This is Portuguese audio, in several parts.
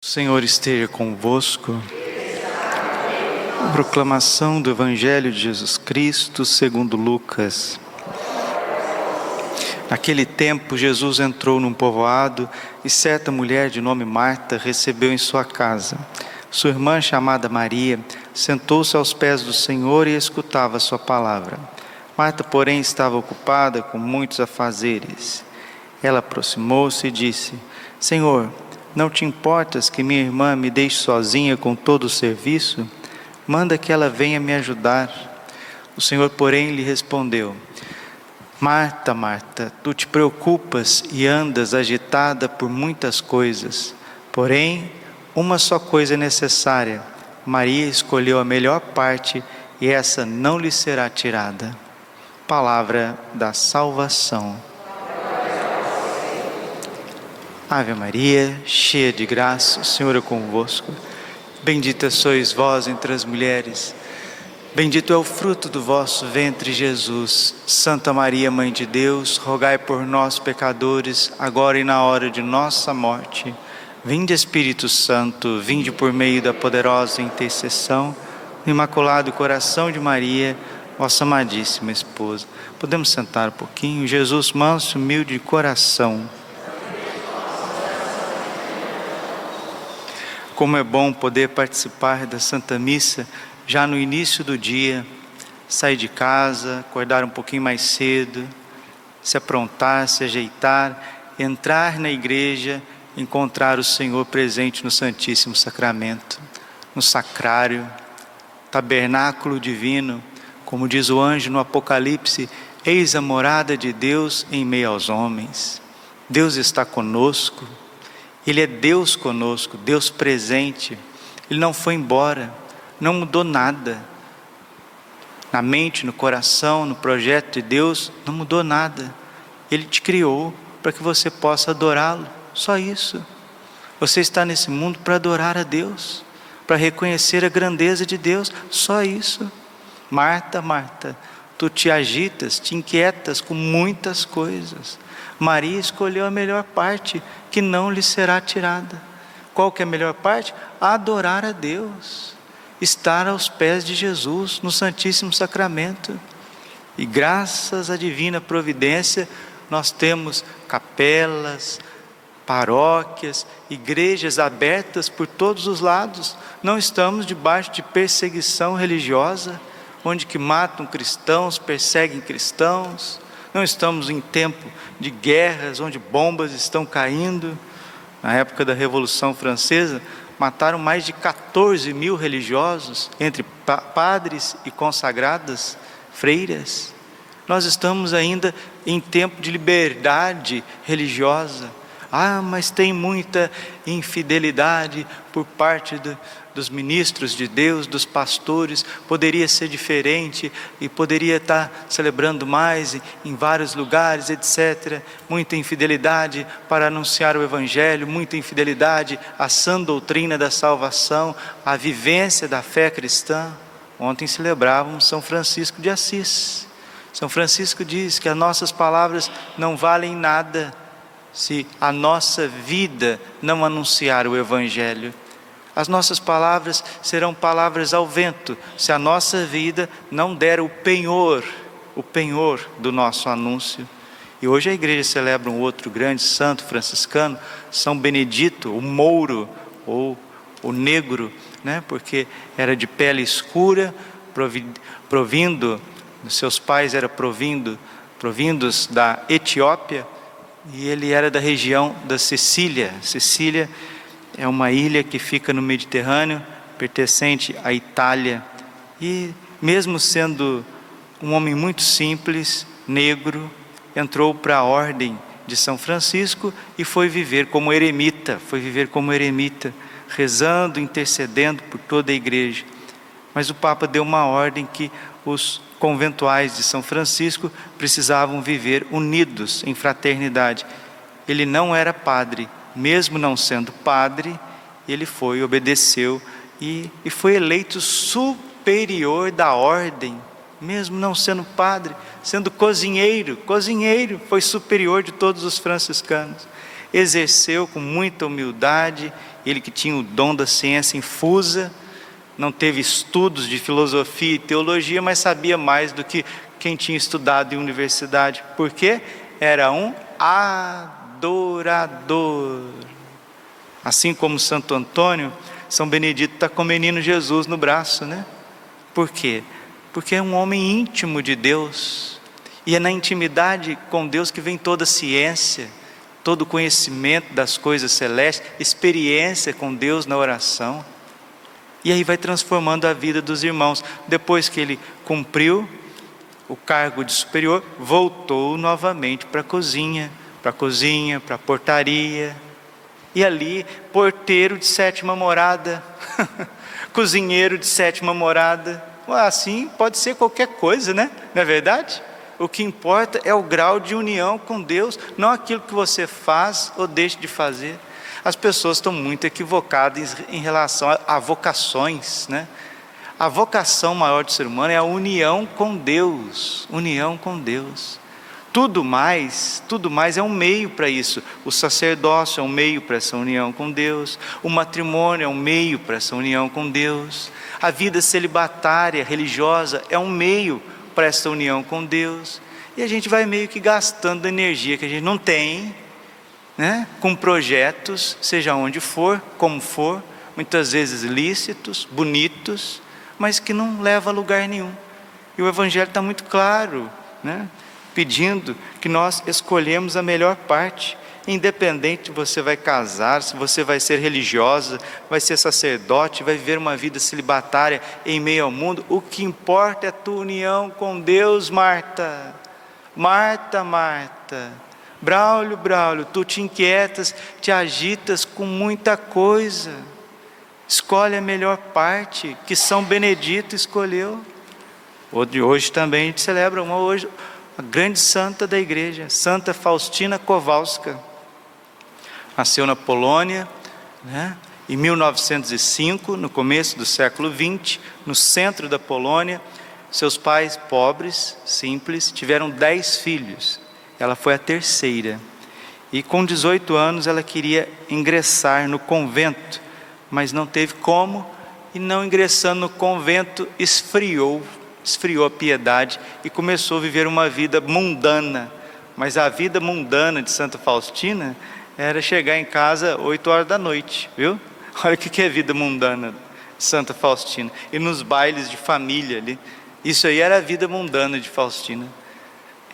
O Senhor esteja convosco. Proclamação do Evangelho de Jesus Cristo segundo Lucas. Naquele tempo, Jesus entrou num povoado e certa mulher de nome Marta recebeu em sua casa. Sua irmã, chamada Maria, sentou-se aos pés do Senhor e escutava sua palavra. Marta, porém, estava ocupada com muitos afazeres. Ela aproximou-se e disse: Senhor, não te importas que minha irmã me deixe sozinha com todo o serviço? Manda que ela venha me ajudar. O Senhor, porém, lhe respondeu: Marta, Marta, tu te preocupas e andas agitada por muitas coisas, porém, uma só coisa é necessária. Maria escolheu a melhor parte e essa não lhe será tirada. Palavra da salvação. Ave Maria, cheia de graça, o Senhor é convosco. Bendita sois vós entre as mulheres. Bendito é o fruto do vosso ventre, Jesus. Santa Maria, Mãe de Deus, rogai por nós, pecadores, agora e na hora de nossa morte. Vinde, Espírito Santo, vinde por meio da poderosa intercessão do Imaculado Coração de Maria, vossa amadíssima esposa. Podemos sentar um pouquinho? Jesus, manso, humilde de coração Como é bom poder participar da Santa Missa já no início do dia, sair de casa, acordar um pouquinho mais cedo, se aprontar, se ajeitar, entrar na igreja, encontrar o Senhor presente no Santíssimo Sacramento, no sacrário, tabernáculo divino, como diz o anjo no Apocalipse, eis a morada de Deus em meio aos homens. Deus está conosco. Ele é Deus conosco, Deus presente. Ele não foi embora, não mudou nada. Na mente, no coração, no projeto de Deus, não mudou nada. Ele te criou para que você possa adorá-lo, só isso. Você está nesse mundo para adorar a Deus, para reconhecer a grandeza de Deus, só isso. Marta, Marta, tu te agitas, te inquietas com muitas coisas. Maria escolheu a melhor parte, que não lhe será tirada. Qual que é a melhor parte? Adorar a Deus, estar aos pés de Jesus no Santíssimo Sacramento. E graças à divina providência, nós temos capelas, paróquias, igrejas abertas por todos os lados. Não estamos debaixo de perseguição religiosa, onde que matam cristãos, perseguem cristãos. Não estamos em tempo de guerras, onde bombas estão caindo. Na época da Revolução Francesa, mataram mais de 14 mil religiosos, entre padres e consagradas freiras. Nós estamos ainda em tempo de liberdade religiosa. Ah, mas tem muita infidelidade por parte do, dos ministros de Deus, dos pastores, poderia ser diferente e poderia estar celebrando mais em vários lugares, etc. Muita infidelidade para anunciar o Evangelho, muita infidelidade à sã doutrina da salvação, à vivência da fé cristã. Ontem celebrávamos São Francisco de Assis. São Francisco diz que as nossas palavras não valem nada se a nossa vida não anunciar o Evangelho. As nossas palavras serão palavras ao vento, se a nossa vida não der o penhor, o penhor do nosso anúncio. E hoje a igreja celebra um outro grande santo franciscano, São Benedito, o mouro ou o negro, né? porque era de pele escura, provindo, seus pais eram provindo, provindos da Etiópia, e ele era da região da Sicília. Sicília é uma ilha que fica no Mediterrâneo, pertencente à Itália. E, mesmo sendo um homem muito simples, negro, entrou para a ordem de São Francisco e foi viver como eremita, foi viver como eremita, rezando, intercedendo por toda a igreja. Mas o Papa deu uma ordem que os conventuais de São Francisco precisavam viver unidos em fraternidade. Ele não era padre, mesmo não sendo padre, ele foi, obedeceu e, e foi eleito superior da ordem, mesmo não sendo padre, sendo cozinheiro, cozinheiro, foi superior de todos os franciscanos. Exerceu com muita humildade ele que tinha o dom da ciência infusa, não teve estudos de filosofia e teologia, mas sabia mais do que quem tinha estudado em universidade. Por quê? Era um adorador. Assim como Santo Antônio, São Benedito está com o menino Jesus no braço, né? Por quê? Porque é um homem íntimo de Deus. E é na intimidade com Deus que vem toda a ciência, todo o conhecimento das coisas celestes, experiência com Deus na oração. E aí vai transformando a vida dos irmãos. Depois que ele cumpriu o cargo de superior, voltou novamente para a cozinha, para a cozinha, para a portaria. E ali, porteiro de sétima morada, cozinheiro de sétima morada. Assim pode ser qualquer coisa, né? Não é verdade? O que importa é o grau de união com Deus, não aquilo que você faz ou deixa de fazer. As pessoas estão muito equivocadas em relação a, vocações, né? A vocação maior do ser humano é a união com Deus, união com Deus. Tudo mais, tudo mais é um meio para isso. O sacerdócio é um meio para essa união com Deus. O matrimônio é um meio para essa união com Deus. A vida celibatária, religiosa, é um meio para essa união com Deus. E a gente vai meio que gastando energia que a gente não tem, né? com projetos, seja onde for, como for, muitas vezes lícitos, bonitos, mas que não leva a lugar nenhum. E o Evangelho está muito claro, né? Pedindo que nós escolhemos a melhor parte. Independente se você vai casar, se você vai ser religiosa, vai ser sacerdote, vai viver uma vida celibatária em meio ao mundo, o que importa é a tua união com Deus, Marta. Marta, Marta. Braulio, Braulio, tu te inquietas, te agitas com muita coisa. Escolhe a melhor parte que São Benedito escolheu. Hoje também a gente celebra uma hoje, a grande santa da igreja, Santa Faustina Kowalska nasceu na Polônia, né? em 1905, no começo do século XX, no centro da Polônia. Seus pais, pobres, simples, tiveram dez filhos. Ela foi a terceira. E com 18 anos ela queria ingressar no convento, mas não teve como, e não ingressando no convento, esfriou, esfriou a piedade e começou a viver uma vida mundana. Mas a vida mundana de Santa Faustina era chegar em casa 8 horas da noite, viu? Olha o que é vida mundana de Santa Faustina. E nos bailes de família ali. Isso aí era a vida mundana de Faustina.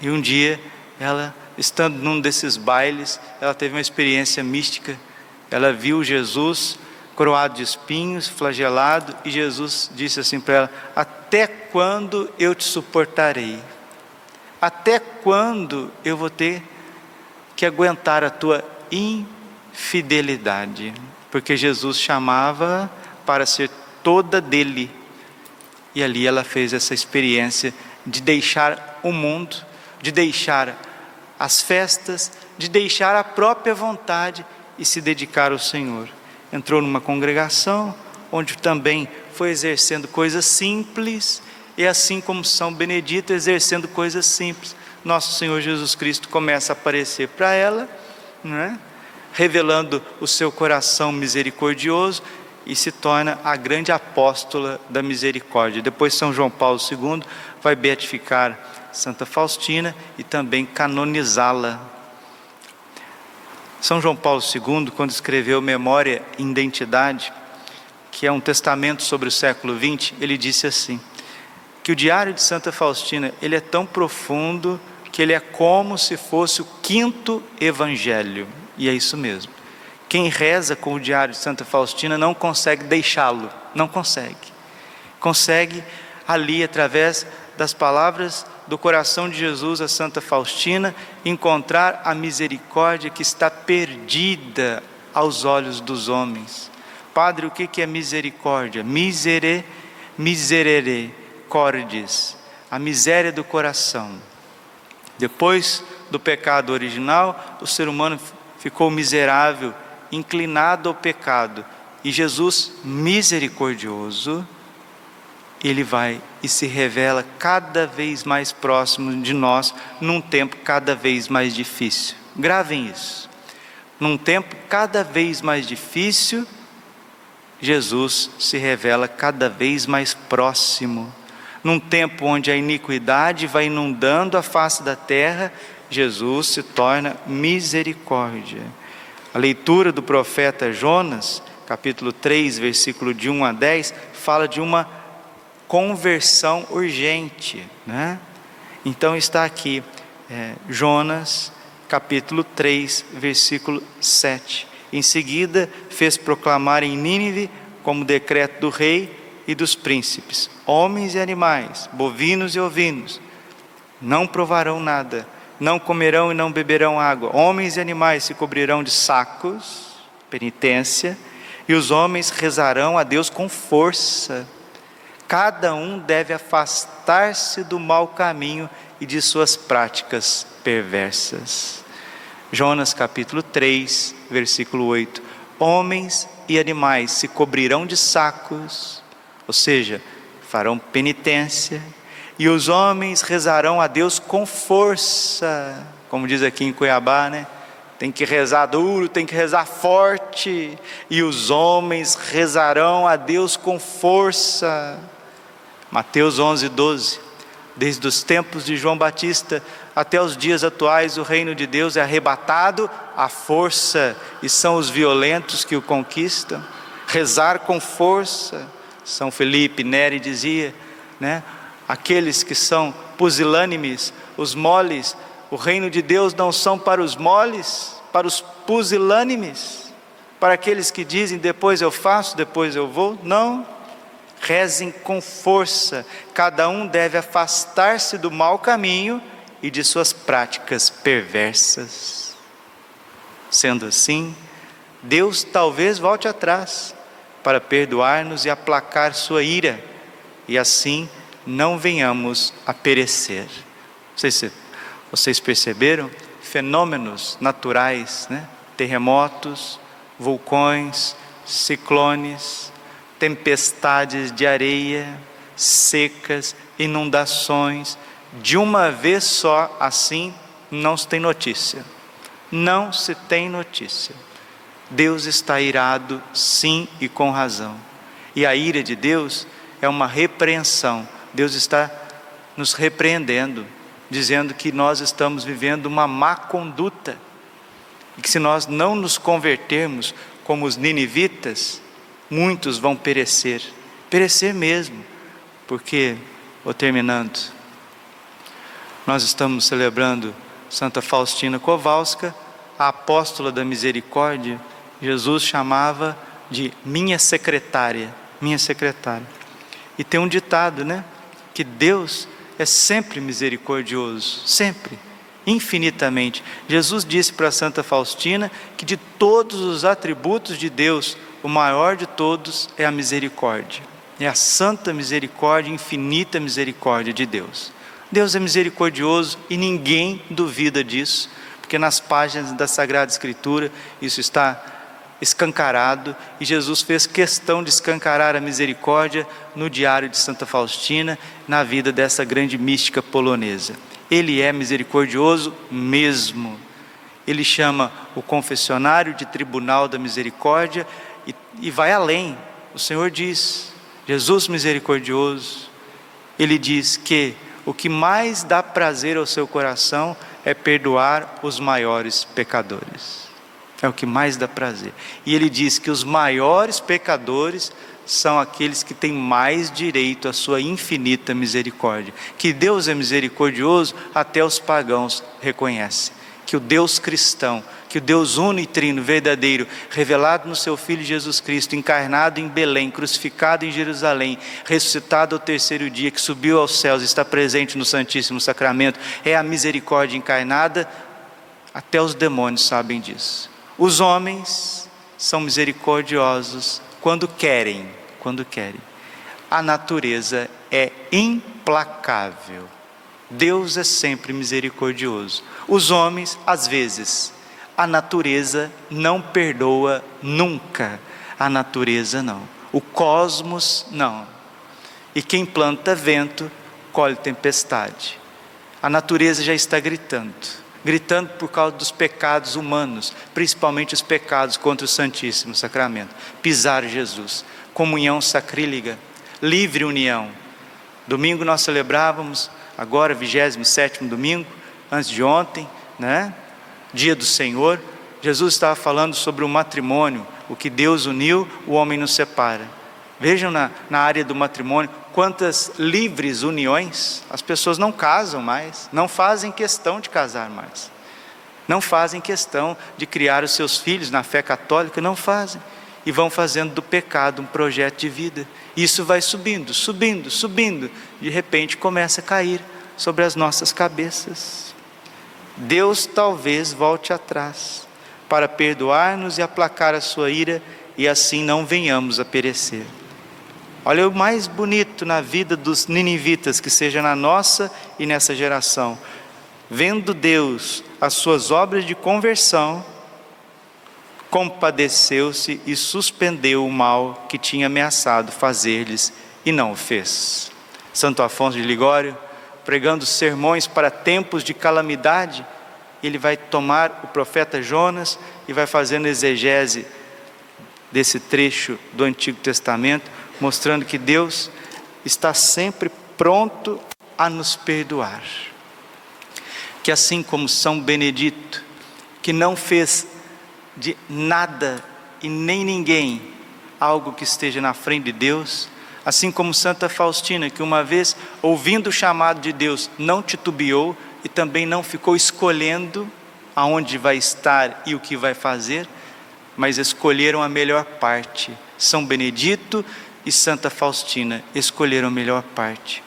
E um dia, ela, estando num desses bailes, ela teve uma experiência mística. Ela viu Jesus coroado de espinhos, flagelado, e Jesus disse assim para ela: Até quando eu te suportarei? Até quando eu vou ter que aguentar a tua infidelidade, porque Jesus chamava para ser toda dele. E ali ela fez essa experiência de deixar o mundo, de deixar as festas, de deixar a própria vontade e se dedicar ao Senhor. Entrou numa congregação onde também foi exercendo coisas simples, e assim como São Benedito exercendo coisas simples, nosso Senhor Jesus Cristo começa a aparecer para ela né? revelando o seu coração misericordioso e se torna a grande apóstola da misericórdia. Depois, São João Paulo II vai beatificar Santa Faustina e também canonizá-la. São João Paulo II, quando escreveu Memória e Identidade, que é um testamento sobre o século XX, ele disse assim: que o diário de Santa Faustina ele é tão profundo que ele é como se fosse o quinto evangelho. E é isso mesmo. Quem reza com o diário de Santa Faustina não consegue deixá-lo, não consegue. Consegue ali, através das palavras do coração de Jesus a Santa Faustina, encontrar a misericórdia que está perdida aos olhos dos homens. Padre, o que é misericórdia? Misere, miserere, cordis, a miséria do coração. Depois do pecado original, o ser humano ficou miserável, inclinado ao pecado. E Jesus, misericordioso, ele vai e se revela cada vez mais próximo de nós, num tempo cada vez mais difícil. Gravem isso. Num tempo cada vez mais difícil, Jesus se revela cada vez mais próximo. Num tempo onde a iniquidade vai inundando a face da terra, Jesus se torna misericórdia. A leitura do profeta Jonas, capítulo 3, versículo de 1 a 10, fala de uma conversão urgente, né? Então está aqui, é, Jonas, capítulo 3, versículo 7. Em seguida, fez proclamar em Nínive, como decreto do rei e dos príncipes, homens e animais, bovinos e ovinos, não provarão nada, não comerão e não beberão água, homens e animais se cobrirão de sacos, penitência, e os homens rezarão a Deus com força. Cada um deve afastar-se do mau caminho e de suas práticas perversas. Jonas capítulo 3, versículo 8: Homens e animais se cobrirão de sacos, ou seja, farão penitência, e os homens rezarão a Deus com força, como diz aqui em Cuiabá, né? Tem que rezar duro, tem que rezar forte, e os homens rezarão a Deus com força. Mateus 11, 12. Desde os tempos de João Batista até os dias atuais, o reino de Deus é arrebatado à força, e são os violentos que o conquistam. Rezar com força. São Felipe Neri dizia, né? Aqueles que são pusilânimes, os moles, o reino de Deus não são para os moles, para os pusilânimes, para aqueles que dizem depois eu faço, depois eu vou. Não, rezem com força, cada um deve afastar-se do mau caminho e de suas práticas perversas. Sendo assim, Deus talvez volte atrás para perdoar-nos e aplacar sua ira, e assim não venhamos a perecer. Não sei se vocês perceberam fenômenos naturais, né? terremotos, vulcões, ciclones, tempestades de areia, secas, inundações, de uma vez só, assim, não se tem notícia. Não se tem notícia. Deus está irado, sim e com razão. E a ira de Deus é uma repreensão. Deus está nos repreendendo, dizendo que nós estamos vivendo uma má conduta. E que se nós não nos convertermos como os ninivitas, muitos vão perecer, perecer mesmo, porque, vou terminando, nós estamos celebrando Santa Faustina Kowalska, a apóstola da misericórdia, Jesus chamava de minha secretária, minha secretária. E tem um ditado, né? Que Deus é sempre misericordioso, sempre, infinitamente. Jesus disse para Santa Faustina que de todos os atributos de Deus, o maior de todos é a misericórdia. É a santa misericórdia, infinita misericórdia de Deus. Deus é misericordioso e ninguém duvida disso, porque nas páginas da Sagrada Escritura isso está escancarado e Jesus fez questão de escancarar a misericórdia no diário de Santa Faustina, na vida dessa grande mística polonesa. Ele é misericordioso mesmo. Ele chama o confessionário de tribunal da misericórdia e, e vai além. O Senhor diz, Jesus misericordioso, ele diz que o que mais dá prazer ao seu coração é perdoar os maiores pecadores. É o que mais dá prazer. E ele diz que os maiores pecadores são aqueles que têm mais direito à sua infinita misericórdia. Que Deus é misericordioso, até os pagãos reconhecem. Que o Deus cristão que o Deus uno e trino, verdadeiro, revelado no seu Filho Jesus Cristo, encarnado em Belém, crucificado em Jerusalém, ressuscitado ao terceiro dia, que subiu aos céus, está presente no Santíssimo Sacramento, é a misericórdia encarnada, até os demônios sabem disso. Os homens são misericordiosos quando querem, quando querem. A natureza é implacável. Deus é sempre misericordioso. Os homens, às vezes, a natureza não perdoa nunca. A natureza não. O cosmos não. E quem planta vento, colhe tempestade. A natureza já está gritando. Gritando por causa dos pecados humanos, principalmente os pecados contra o Santíssimo Sacramento. Pisar Jesus, comunhão sacrílega, livre união. Domingo nós celebrávamos, agora 27 domingo, antes de ontem, né? Dia do Senhor. Jesus estava falando sobre o matrimônio, o que Deus uniu, o homem nos separa. Vejam na, na área do matrimônio quantas livres uniões, as pessoas não casam mais, não fazem questão de casar mais, não fazem questão de criar os seus filhos na fé católica, não fazem, e vão fazendo do pecado um projeto de vida. Isso vai subindo, subindo, subindo, de repente começa a cair sobre as nossas cabeças. Deus talvez volte atrás para perdoar-nos e aplacar a sua ira e assim não venhamos a perecer. Olha o mais bonito na vida dos ninivitas, que seja na nossa e nessa geração. Vendo Deus as suas obras de conversão, compadeceu-se e suspendeu o mal que tinha ameaçado fazer-lhes e não o fez. Santo Afonso de Ligório, pregando sermões para tempos de calamidade, ele vai tomar o profeta Jonas e vai fazendo exegese desse trecho do Antigo Testamento mostrando que Deus está sempre pronto a nos perdoar. Que assim como São Benedito, que não fez de nada e nem ninguém algo que esteja na frente de Deus, assim como Santa Faustina, que uma vez ouvindo o chamado de Deus, não titubeou e também não ficou escolhendo aonde vai estar e o que vai fazer, mas escolheram a melhor parte. São Benedito e Santa Faustina escolheram a melhor parte.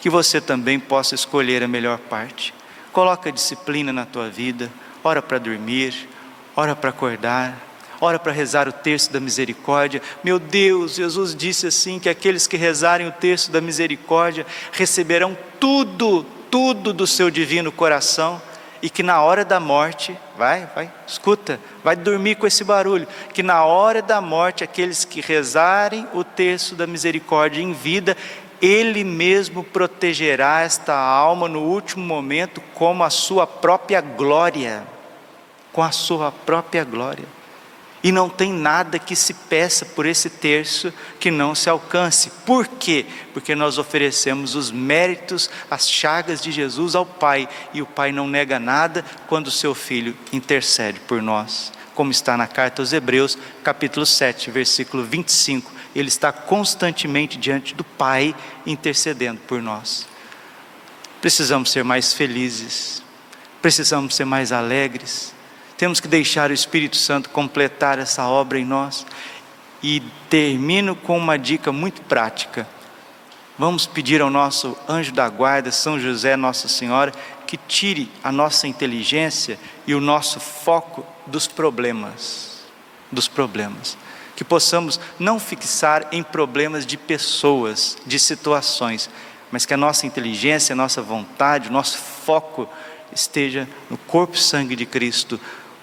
Que você também possa escolher a melhor parte. Coloca disciplina na tua vida, ora para dormir, ora para acordar, ora para rezar o terço da misericórdia. Meu Deus, Jesus disse assim que aqueles que rezarem o terço da misericórdia receberão tudo, tudo do seu divino coração e que na hora da morte, vai, vai, escuta, vai dormir com esse barulho, que na hora da morte, aqueles que rezarem o terço da misericórdia em vida, Ele mesmo protegerá esta alma no último momento como a sua própria glória, com a sua própria glória. E não tem nada que se peça por esse terço que não se alcance. Por quê? Porque nós oferecemos os méritos, as chagas de Jesus ao Pai, e o Pai não nega nada quando o seu filho intercede por nós. Como está na carta aos Hebreus, capítulo 7, versículo 25, ele está constantemente diante do Pai intercedendo por nós. Precisamos ser mais felizes, precisamos ser mais alegres temos que deixar o Espírito Santo completar essa obra em nós. E termino com uma dica muito prática. Vamos pedir ao nosso anjo da guarda, São José, Nossa Senhora, que tire a nossa inteligência e o nosso foco dos problemas. Dos problemas. Que possamos não fixar em problemas de pessoas, de situações, mas que a nossa inteligência, a nossa vontade, o nosso foco esteja no corpo e sangue de Cristo,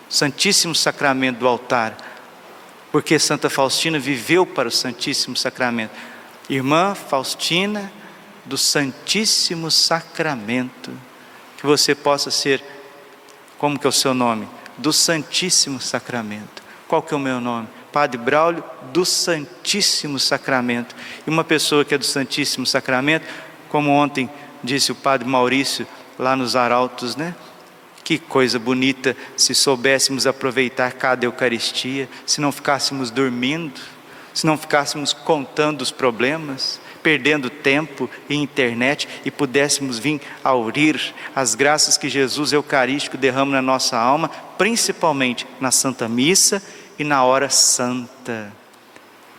Santíssimo Sacramento do altar, porque Santa Faustina viveu para o Santíssimo Sacramento. Irmã Faustina do Santíssimo Sacramento, que você possa ser, como que é o seu nome? Do Santíssimo Sacramento. Qual que é o meu nome? Padre Braulio do Santíssimo Sacramento. E uma pessoa que é do Santíssimo Sacramento, como ontem disse o Padre Maurício lá nos Arautos, né? Que coisa bonita se soubéssemos aproveitar cada Eucaristia, se não ficássemos dormindo, se não ficássemos contando os problemas, perdendo tempo e internet e pudéssemos vir aurir as graças que Jesus Eucarístico derrama na nossa alma, principalmente na Santa Missa e na hora santa.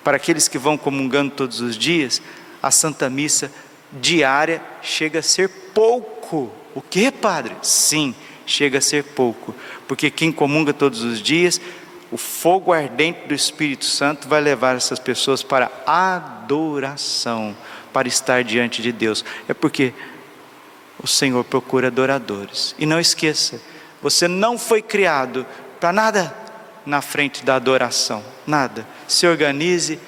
Para aqueles que vão comungando todos os dias, a Santa Missa diária chega a ser pouco. O que, Padre? Sim chega a ser pouco, porque quem comunga todos os dias, o fogo ardente do Espírito Santo vai levar essas pessoas para adoração, para estar diante de Deus. É porque o Senhor procura adoradores. E não esqueça, você não foi criado para nada na frente da adoração, nada. Se organize,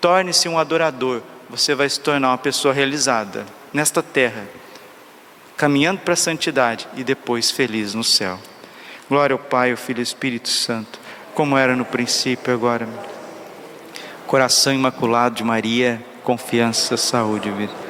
torne-se um adorador, você vai se tornar uma pessoa realizada nesta terra caminhando para a santidade e depois feliz no céu. Glória ao Pai, ao Filho e ao Espírito Santo, como era no princípio, agora. Coração imaculado de Maria, confiança, saúde e vida.